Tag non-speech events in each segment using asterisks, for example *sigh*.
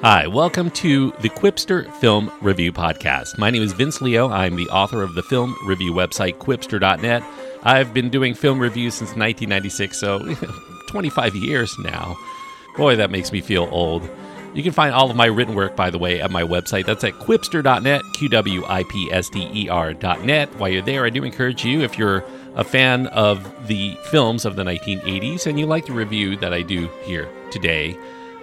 Hi, welcome to the Qwipster Film Review Podcast. My name is Vince Leo. I'm the author of the film review website, qwipster.net. I've been doing film reviews since 1996, so *laughs* 25 years now. Boy, that makes me feel old. You can find all of my written work, by the way, at my website. That's at qwipster.net, Q W I P S T E R.net. While you're there, I do encourage you, if you're a fan of the films of the 1980s and you like the review that I do here today,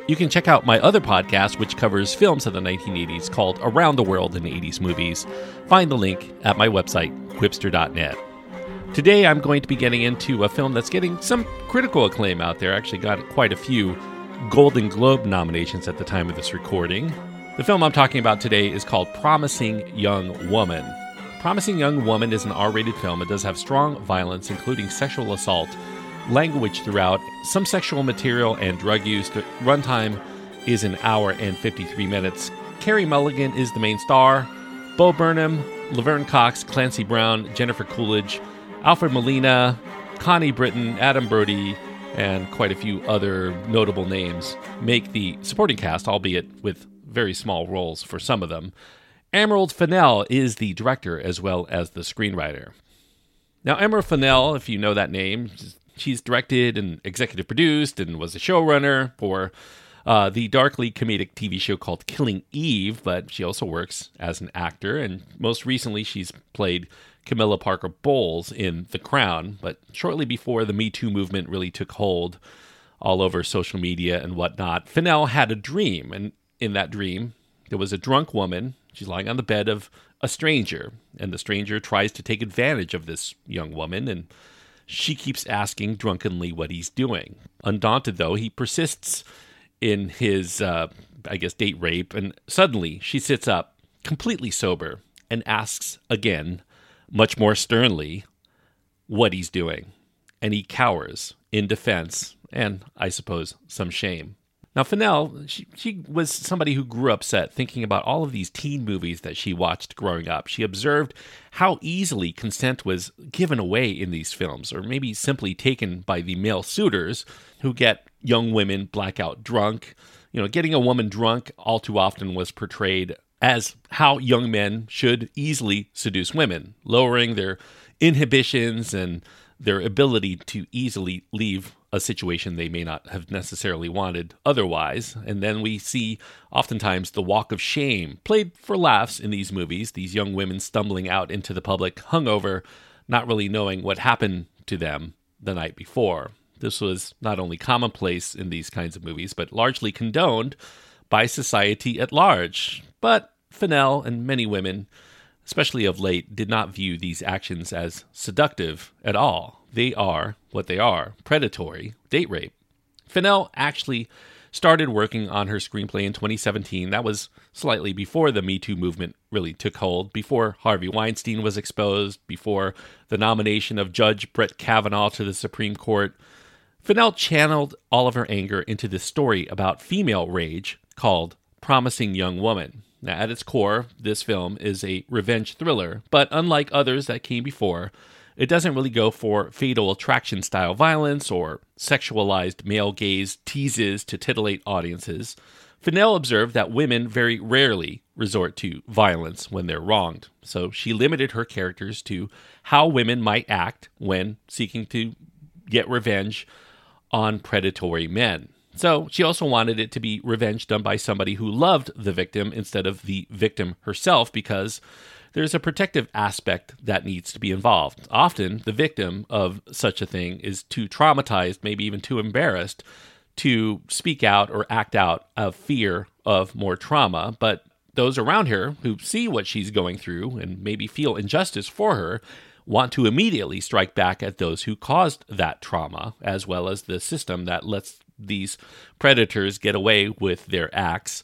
you can check out my other podcast, which covers films of the 1980s called Around the World in 80s Movies. Find the link at my website, qwipster.net. Today, I'm going to be getting into a film that's getting some critical acclaim out there. Actually, got quite a few Golden Globe nominations at the time of this recording. The film I'm talking about today is called Promising Young Woman. Promising Young Woman is an R rated film. It does have strong violence, including sexual assault language throughout, some sexual material, and drug use. The runtime is an hour and 53 minutes. Carey Mulligan is the main star. Bo Burnham, Laverne Cox, Clancy Brown, Jennifer Coolidge, Alfred Molina, Connie Britton, Adam Brody, and quite a few other notable names make the supporting cast, albeit with very small roles for some of them. Emerald Fennell is the director as well as the screenwriter. Now, Emerald Fennell, if you know that name, She's directed and executive produced and was a showrunner for uh, the darkly comedic TV show called Killing Eve, but she also works as an actor. And most recently, she's played Camilla Parker Bowles in The Crown. But shortly before the Me Too movement really took hold all over social media and whatnot, Fennell had a dream. And in that dream, there was a drunk woman. She's lying on the bed of a stranger, and the stranger tries to take advantage of this young woman and she keeps asking drunkenly what he's doing. Undaunted, though, he persists in his, uh, I guess, date rape, and suddenly she sits up, completely sober, and asks again, much more sternly, what he's doing. And he cowers in defense and, I suppose, some shame. Now, Fennell, she, she was somebody who grew upset thinking about all of these teen movies that she watched growing up. She observed how easily consent was given away in these films, or maybe simply taken by the male suitors who get young women blackout drunk. You know, getting a woman drunk all too often was portrayed as how young men should easily seduce women, lowering their inhibitions and their ability to easily leave a situation they may not have necessarily wanted otherwise. And then we see oftentimes the walk of shame played for laughs in these movies, these young women stumbling out into the public hungover, not really knowing what happened to them the night before. This was not only commonplace in these kinds of movies, but largely condoned by society at large. But Fennell and many women, especially of late, did not view these actions as seductive at all they are what they are predatory date rape. Fennell actually started working on her screenplay in 2017. That was slightly before the Me Too movement really took hold, before Harvey Weinstein was exposed, before the nomination of Judge Brett Kavanaugh to the Supreme Court. Fennell channeled all of her anger into this story about female rage called Promising Young Woman. Now, at its core, this film is a revenge thriller, but unlike others that came before, it doesn't really go for fatal attraction style violence or sexualized male gaze teases to titillate audiences. Fennell observed that women very rarely resort to violence when they're wronged, so she limited her characters to how women might act when seeking to get revenge on predatory men. So she also wanted it to be revenge done by somebody who loved the victim instead of the victim herself because there's a protective aspect that needs to be involved. Often, the victim of such a thing is too traumatized, maybe even too embarrassed to speak out or act out of fear of more trauma. But those around her who see what she's going through and maybe feel injustice for her want to immediately strike back at those who caused that trauma, as well as the system that lets these predators get away with their acts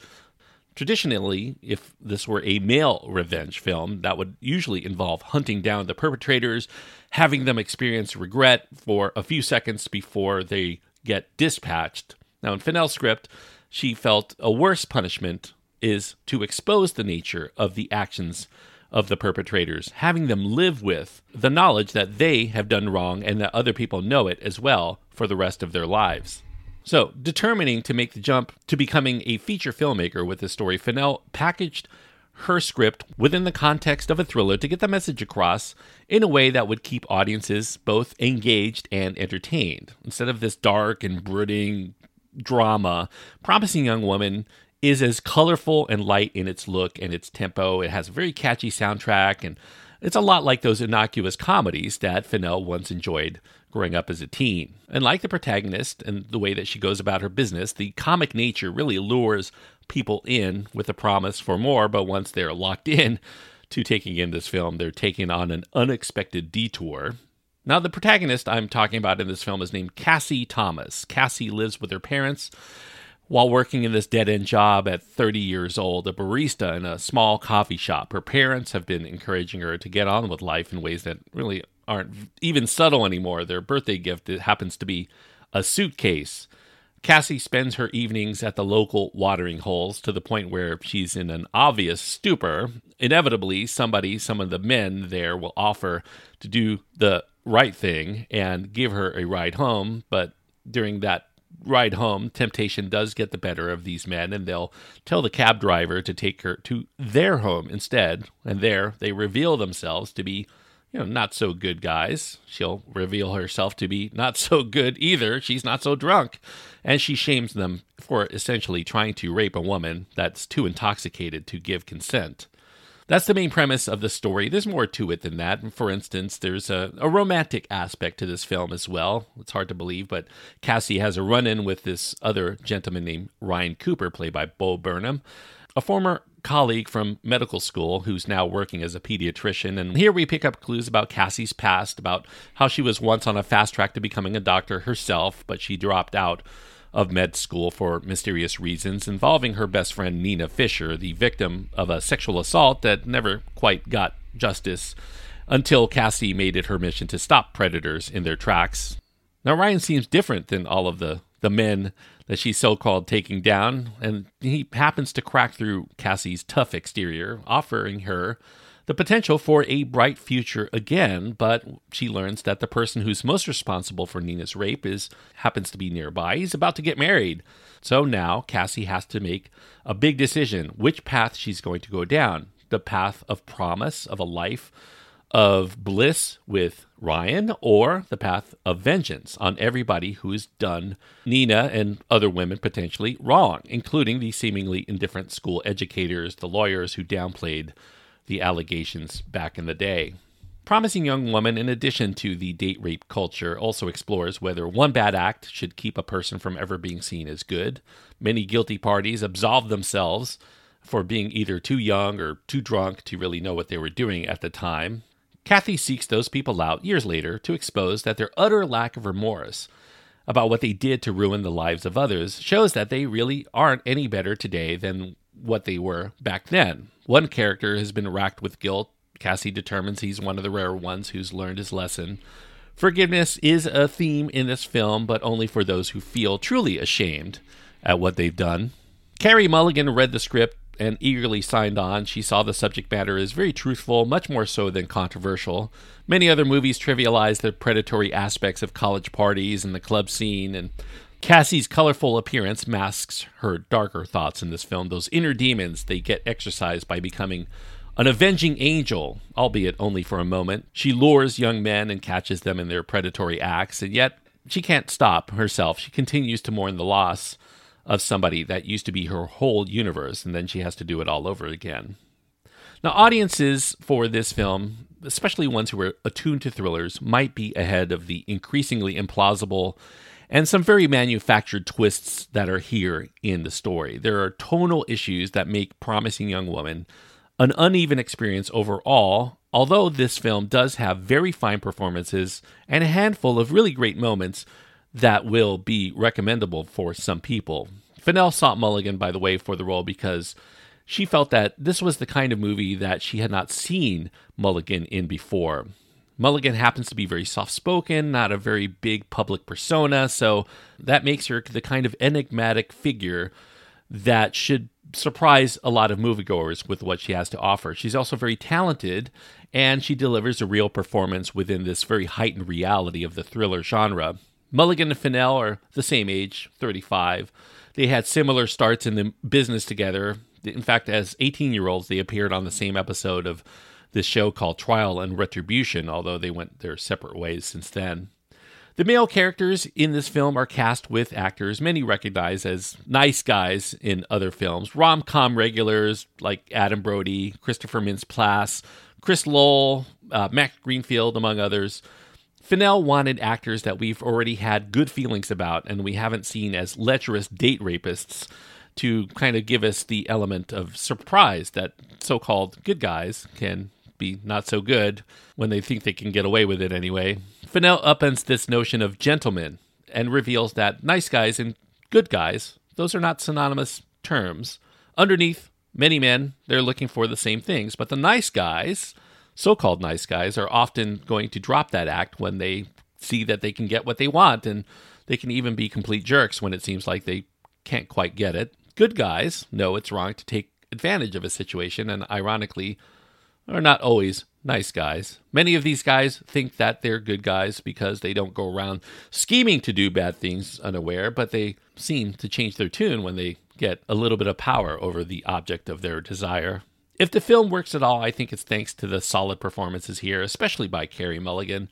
Traditionally, if this were a male revenge film, that would usually involve hunting down the perpetrators, having them experience regret for a few seconds before they get dispatched. Now, in Fennell's script, she felt a worse punishment is to expose the nature of the actions of the perpetrators, having them live with the knowledge that they have done wrong and that other people know it as well for the rest of their lives. So, determining to make the jump to becoming a feature filmmaker with this story, Fennell packaged her script within the context of a thriller to get the message across in a way that would keep audiences both engaged and entertained. Instead of this dark and brooding drama, Promising Young Woman is as colorful and light in its look and its tempo. It has a very catchy soundtrack, and it's a lot like those innocuous comedies that Fennell once enjoyed growing up as a teen. And like the protagonist and the way that she goes about her business, the comic nature really lures people in with a promise for more, but once they're locked in to taking in this film, they're taking on an unexpected detour. Now, the protagonist I'm talking about in this film is named Cassie Thomas. Cassie lives with her parents while working in this dead end job at 30 years old, a barista in a small coffee shop. Her parents have been encouraging her to get on with life in ways that really aren't even subtle anymore. Their birthday gift happens to be a suitcase. Cassie spends her evenings at the local watering holes to the point where she's in an obvious stupor. Inevitably, somebody, some of the men there, will offer to do the right thing and give her a ride home. But during that ride home, temptation does get the better of these men, and they'll tell the cab driver to take her to their home instead. And there, they reveal themselves to be, you know, not so good guys. She'll reveal herself to be not so good either. She's not so drunk. And she shames them for essentially trying to rape a woman that's too intoxicated to give consent. That's the main premise of the story. There's more to it than that. For instance, there's a, a romantic aspect to this film as well. It's hard to believe, but Cassie has a run in with this other gentleman named Ryan Cooper, played by Bo Burnham, a former colleague from medical school who's now working as a pediatrician. And here we pick up clues about Cassie's past, about how she was once on a fast track to becoming a doctor herself, but she dropped out of med school for mysterious reasons involving her best friend Nina Fisher, the victim of a sexual assault that never quite got justice until Cassie made it her mission to stop predators in their tracks. Now, Ryan seems different than all of the, the men that she's so called taking down, and he happens to crack through Cassie's tough exterior, offering her the potential for a bright future again, but she learns that the person who's most responsible for Nina's rape is happens to be nearby. He's about to get married. So now Cassie has to make a big decision which path she's going to go down. The path of promise of a life of bliss with Ryan or the path of vengeance on everybody who's done Nina and other women potentially wrong, including the seemingly indifferent school educators, the lawyers who downplayed the allegations back in the day. Promising Young Woman, in addition to the date rape culture, also explores whether one bad act should keep a person from ever being seen as good. Many guilty parties absolve themselves for being either too young or too drunk to really know what they were doing at the time. Kathy seeks those people out years later to expose that their utter lack of remorse about what they did to ruin the lives of others shows that they really aren't any better today than what they were back then. One character has been racked with guilt. Cassie determines he's one of the rare ones who's learned his lesson. Forgiveness is a theme in this film, but only for those who feel truly ashamed at what they've done. Carey Mulligan read the script and eagerly signed on. She saw the subject matter as very truthful, much more so than controversial. Many other movies trivialize the predatory aspects of college parties and the club scene, and Cassie's colorful appearance masks her darker thoughts in this film. Those inner demons, they get exercised by becoming an avenging angel, albeit only for a moment. She lures young men and catches them in their predatory acts, and yet she can't stop herself. She continues to mourn the loss of somebody that used to be her whole universe, and then she has to do it all over again. Now, audiences for this film, especially ones who are attuned to thrillers, might be ahead of the increasingly implausible and some very manufactured twists that are here in the story. There are tonal issues that make Promising Young Woman an uneven experience overall, although this film does have very fine performances and a handful of really great moments that will be recommendable for some people. Fennell sought Mulligan, by the way, for the role because she felt that this was the kind of movie that she had not seen Mulligan in before. Mulligan happens to be very soft spoken, not a very big public persona, so that makes her the kind of enigmatic figure that should surprise a lot of moviegoers with what she has to offer. She's also very talented, and she delivers a real performance within this very heightened reality of the thriller genre. Mulligan and Fennell are the same age, 35. They had similar starts in the business together. In fact, as 18 year olds, they appeared on the same episode of this show called Trial and Retribution, although they went their separate ways since then. The male characters in this film are cast with actors many recognize as nice guys in other films, rom com regulars like Adam Brody, Christopher Mintz Plasse, Chris Lowell, uh, Greenfield, among others. Fennell wanted actors that we've already had good feelings about and we haven't seen as lecherous date rapists to kind of give us the element of surprise that so called good guys can be not so good when they think they can get away with it anyway. Fennell upends this notion of gentlemen and reveals that nice guys and good guys, those are not synonymous terms. Underneath, many men, they're looking for the same things, but the nice guys, so called nice guys, are often going to drop that act when they see that they can get what they want, and they can even be complete jerks when it seems like they can't quite get it. Good guys know it's wrong to take advantage of a situation, and ironically, are not always nice guys. Many of these guys think that they're good guys because they don't go around scheming to do bad things unaware, but they seem to change their tune when they get a little bit of power over the object of their desire. If the film works at all, I think it's thanks to the solid performances here, especially by Carey Mulligan.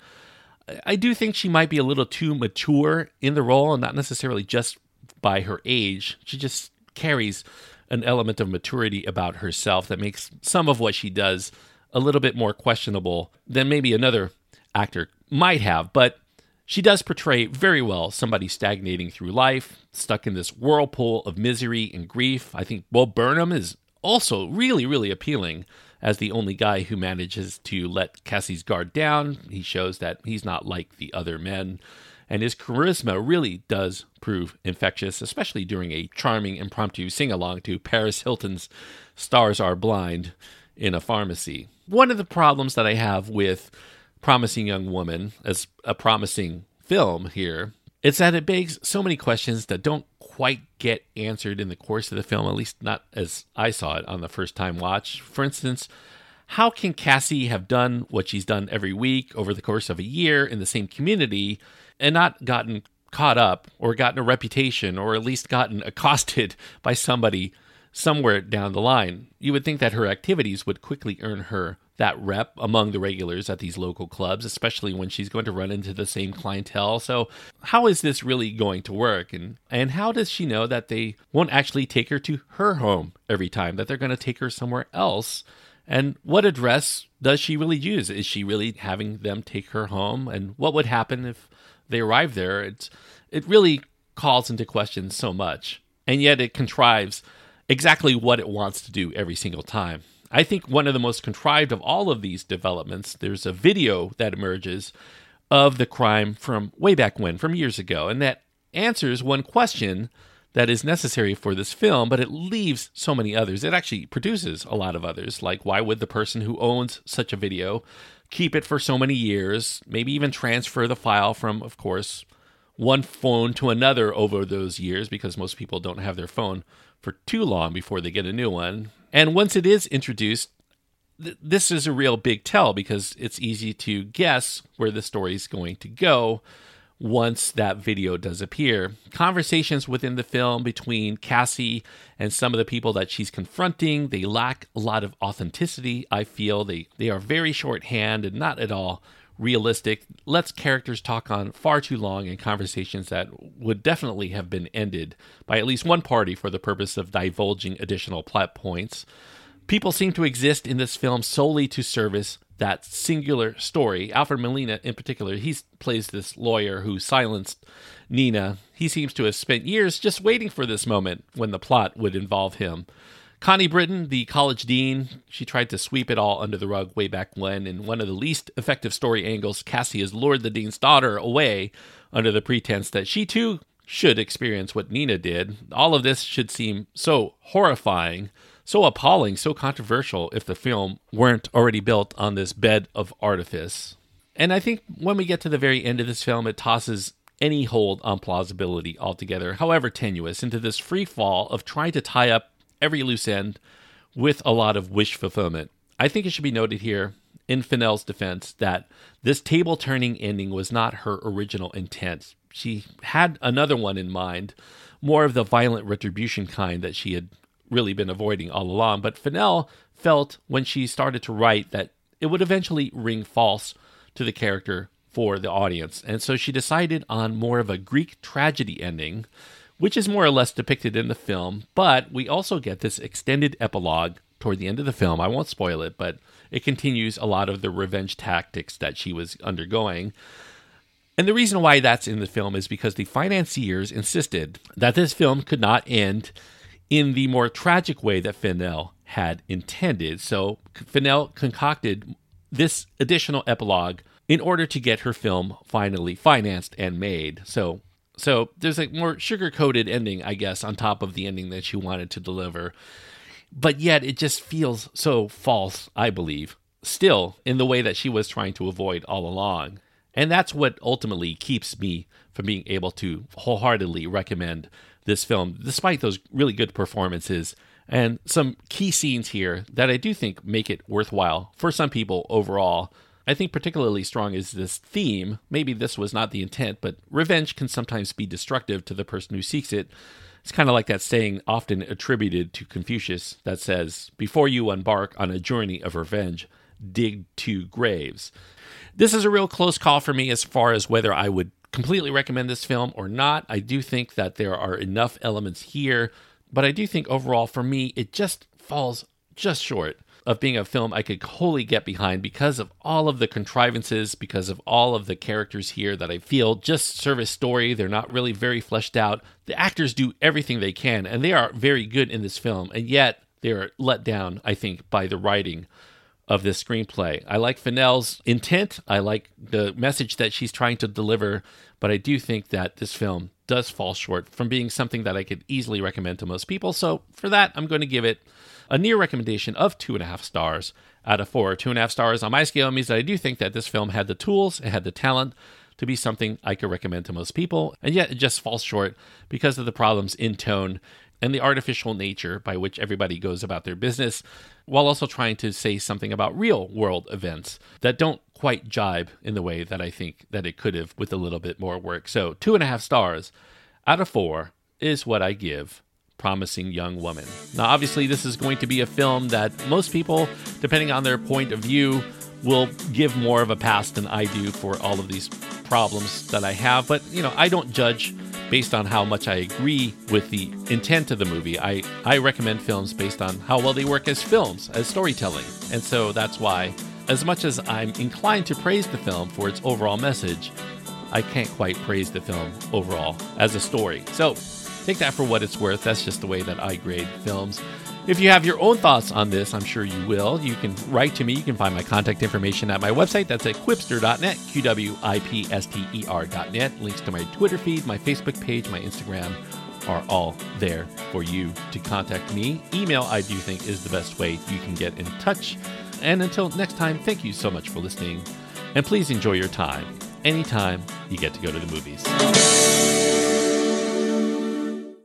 I do think she might be a little too mature in the role, and not necessarily just by her age. She just carries an element of maturity about herself that makes some of what she does a little bit more questionable than maybe another actor might have. But she does portray very well somebody stagnating through life, stuck in this whirlpool of misery and grief. I think Bo Burnham is also really, really appealing as the only guy who manages to let Cassie's guard down. He shows that he's not like the other men and his charisma really does prove infectious, especially during a charming impromptu sing along to Paris Hilton's Stars Are Blind in a pharmacy. One of the problems that I have with Promising Young Woman as a promising film here is that it begs so many questions that don't quite get answered in the course of the film, at least not as I saw it on the first time watch. For instance, how can Cassie have done what she's done every week over the course of a year in the same community and not gotten caught up or gotten a reputation or at least gotten *laughs* accosted by somebody somewhere down the line. You would think that her activities would quickly earn her that rep among the regulars at these local clubs, especially when she's going to run into the same clientele. So, how is this really going to work? And and how does she know that they won't actually take her to her home every time, that they're going to take her somewhere else? And what address does she really use? Is she really having them take her home? And what would happen if they arrive there, it's it really calls into question so much, and yet it contrives exactly what it wants to do every single time. I think one of the most contrived of all of these developments, there's a video that emerges of the crime from way back when, from years ago, and that answers one question that is necessary for this film, but it leaves so many others. It actually produces a lot of others. Like, why would the person who owns such a video keep it for so many years, maybe even transfer the file from, of course, one phone to another over those years because most people don't have their phone for too long before they get a new one. And once it is introduced, th- this is a real big tell because it's easy to guess where the story is going to go once that video does appear. Conversations within the film between Cassie and some of the people that she's confronting, they lack a lot of authenticity. I feel they they are very shorthand and not at all realistic. Lets characters talk on far too long in conversations that would definitely have been ended by at least one party for the purpose of divulging additional plot points. People seem to exist in this film solely to service that singular story. Alfred Molina, in particular, he plays this lawyer who silenced Nina. He seems to have spent years just waiting for this moment when the plot would involve him. Connie Britton, the college dean, she tried to sweep it all under the rug way back when. In one of the least effective story angles, Cassie has lured the dean's daughter away under the pretense that she too should experience what Nina did. All of this should seem so horrifying so appalling, so controversial if the film weren't already built on this bed of artifice. And I think when we get to the very end of this film, it tosses any hold on plausibility altogether, however tenuous, into this free fall of trying to tie up every loose end with a lot of wish fulfillment. I think it should be noted here, in Fennell's defense, that this table turning ending was not her original intent. she had another one in mind, more of the violent retribution kind that she had really been avoiding all along. But Fennell felt when she started to write that it would eventually ring false to the character for the audience. And so she decided on more of a Greek tragedy ending, which is more or less depicted in the film. But we also get this extended epilogue toward the end of the film. I won't spoil it, but it continues a lot of the revenge tactics that she was undergoing. And the reason why that's in the film is because the financiers insisted that this film could not end in the more tragic way that Fennell had intended. So Fennell concocted this additional epilogue in order to get her film finally financed and made. So so there's a more sugar-coated ending, I guess, on top of the ending that she wanted to deliver. But yet it just feels so false, I believe, still in the way that she was trying to avoid all along. And that's what ultimately keeps me from being able to wholeheartedly recommend this film, despite those really good performances and some key scenes here that I do think make it worthwhile for some people overall. I think particularly strong is this theme. Maybe this was not the intent, but revenge can sometimes be destructive to the person who seeks it. It's kind of like that saying often attributed to Confucius that says, Before you embark on a journey of revenge, dig two graves. This is a real close call for me as far as whether I would completely recommend this film or not. I do think that there are enough elements here, but I do think overall for me, it just falls just short of being a film I could wholly get behind because of all of the contrivances, because of all of the characters here that I feel just serve story. They're not really very fleshed out. The actors do everything they can, and they are very good in this film, and yet they're let down, I think, by the writing of this screenplay. I like Fennell's intent. I like the message that she's trying to deliver, but I do think that this film does fall short from being something that I could easily recommend to most people. So for that, I'm going to give it a near recommendation of two and a half stars out of four. Two and a half stars on my scale means that I do think that this film had the tools, it had the talent to be something I could recommend to most people, and yet it just falls short because of the problems in tone and the artificial nature by which everybody goes about their business, while also trying to say something about real world events that don't quite jibe in the way that I think that it could have with a little bit more work. So, two and a half stars out of four is what I give Promising Young Woman. Now, obviously, this is going to be a film that most people, depending on their point of view, will give more of a pass than I do for all of these problems that I have. But, you know, I don't judge based on how much I agree with the intent of the movie. I, I recommend films based on how well they work as films, as storytelling. And so that's why, as much as I'm inclined to praise the film for its overall message, I can't quite praise the film overall as a story. So take that for what it's worth. That's just the way that I grade films. If you have your own thoughts on this, I'm sure you will. You can write to me. You can find my contact information at my website. That's at qwipster.net, Q W I P S T E R.net. Links to my Twitter feed, my Facebook page, my Instagram are all there for you to contact me. Email, I do think, is the best way you can get in touch. And until next time, thank you so much for listening. And please enjoy your time anytime you get to go to the movies.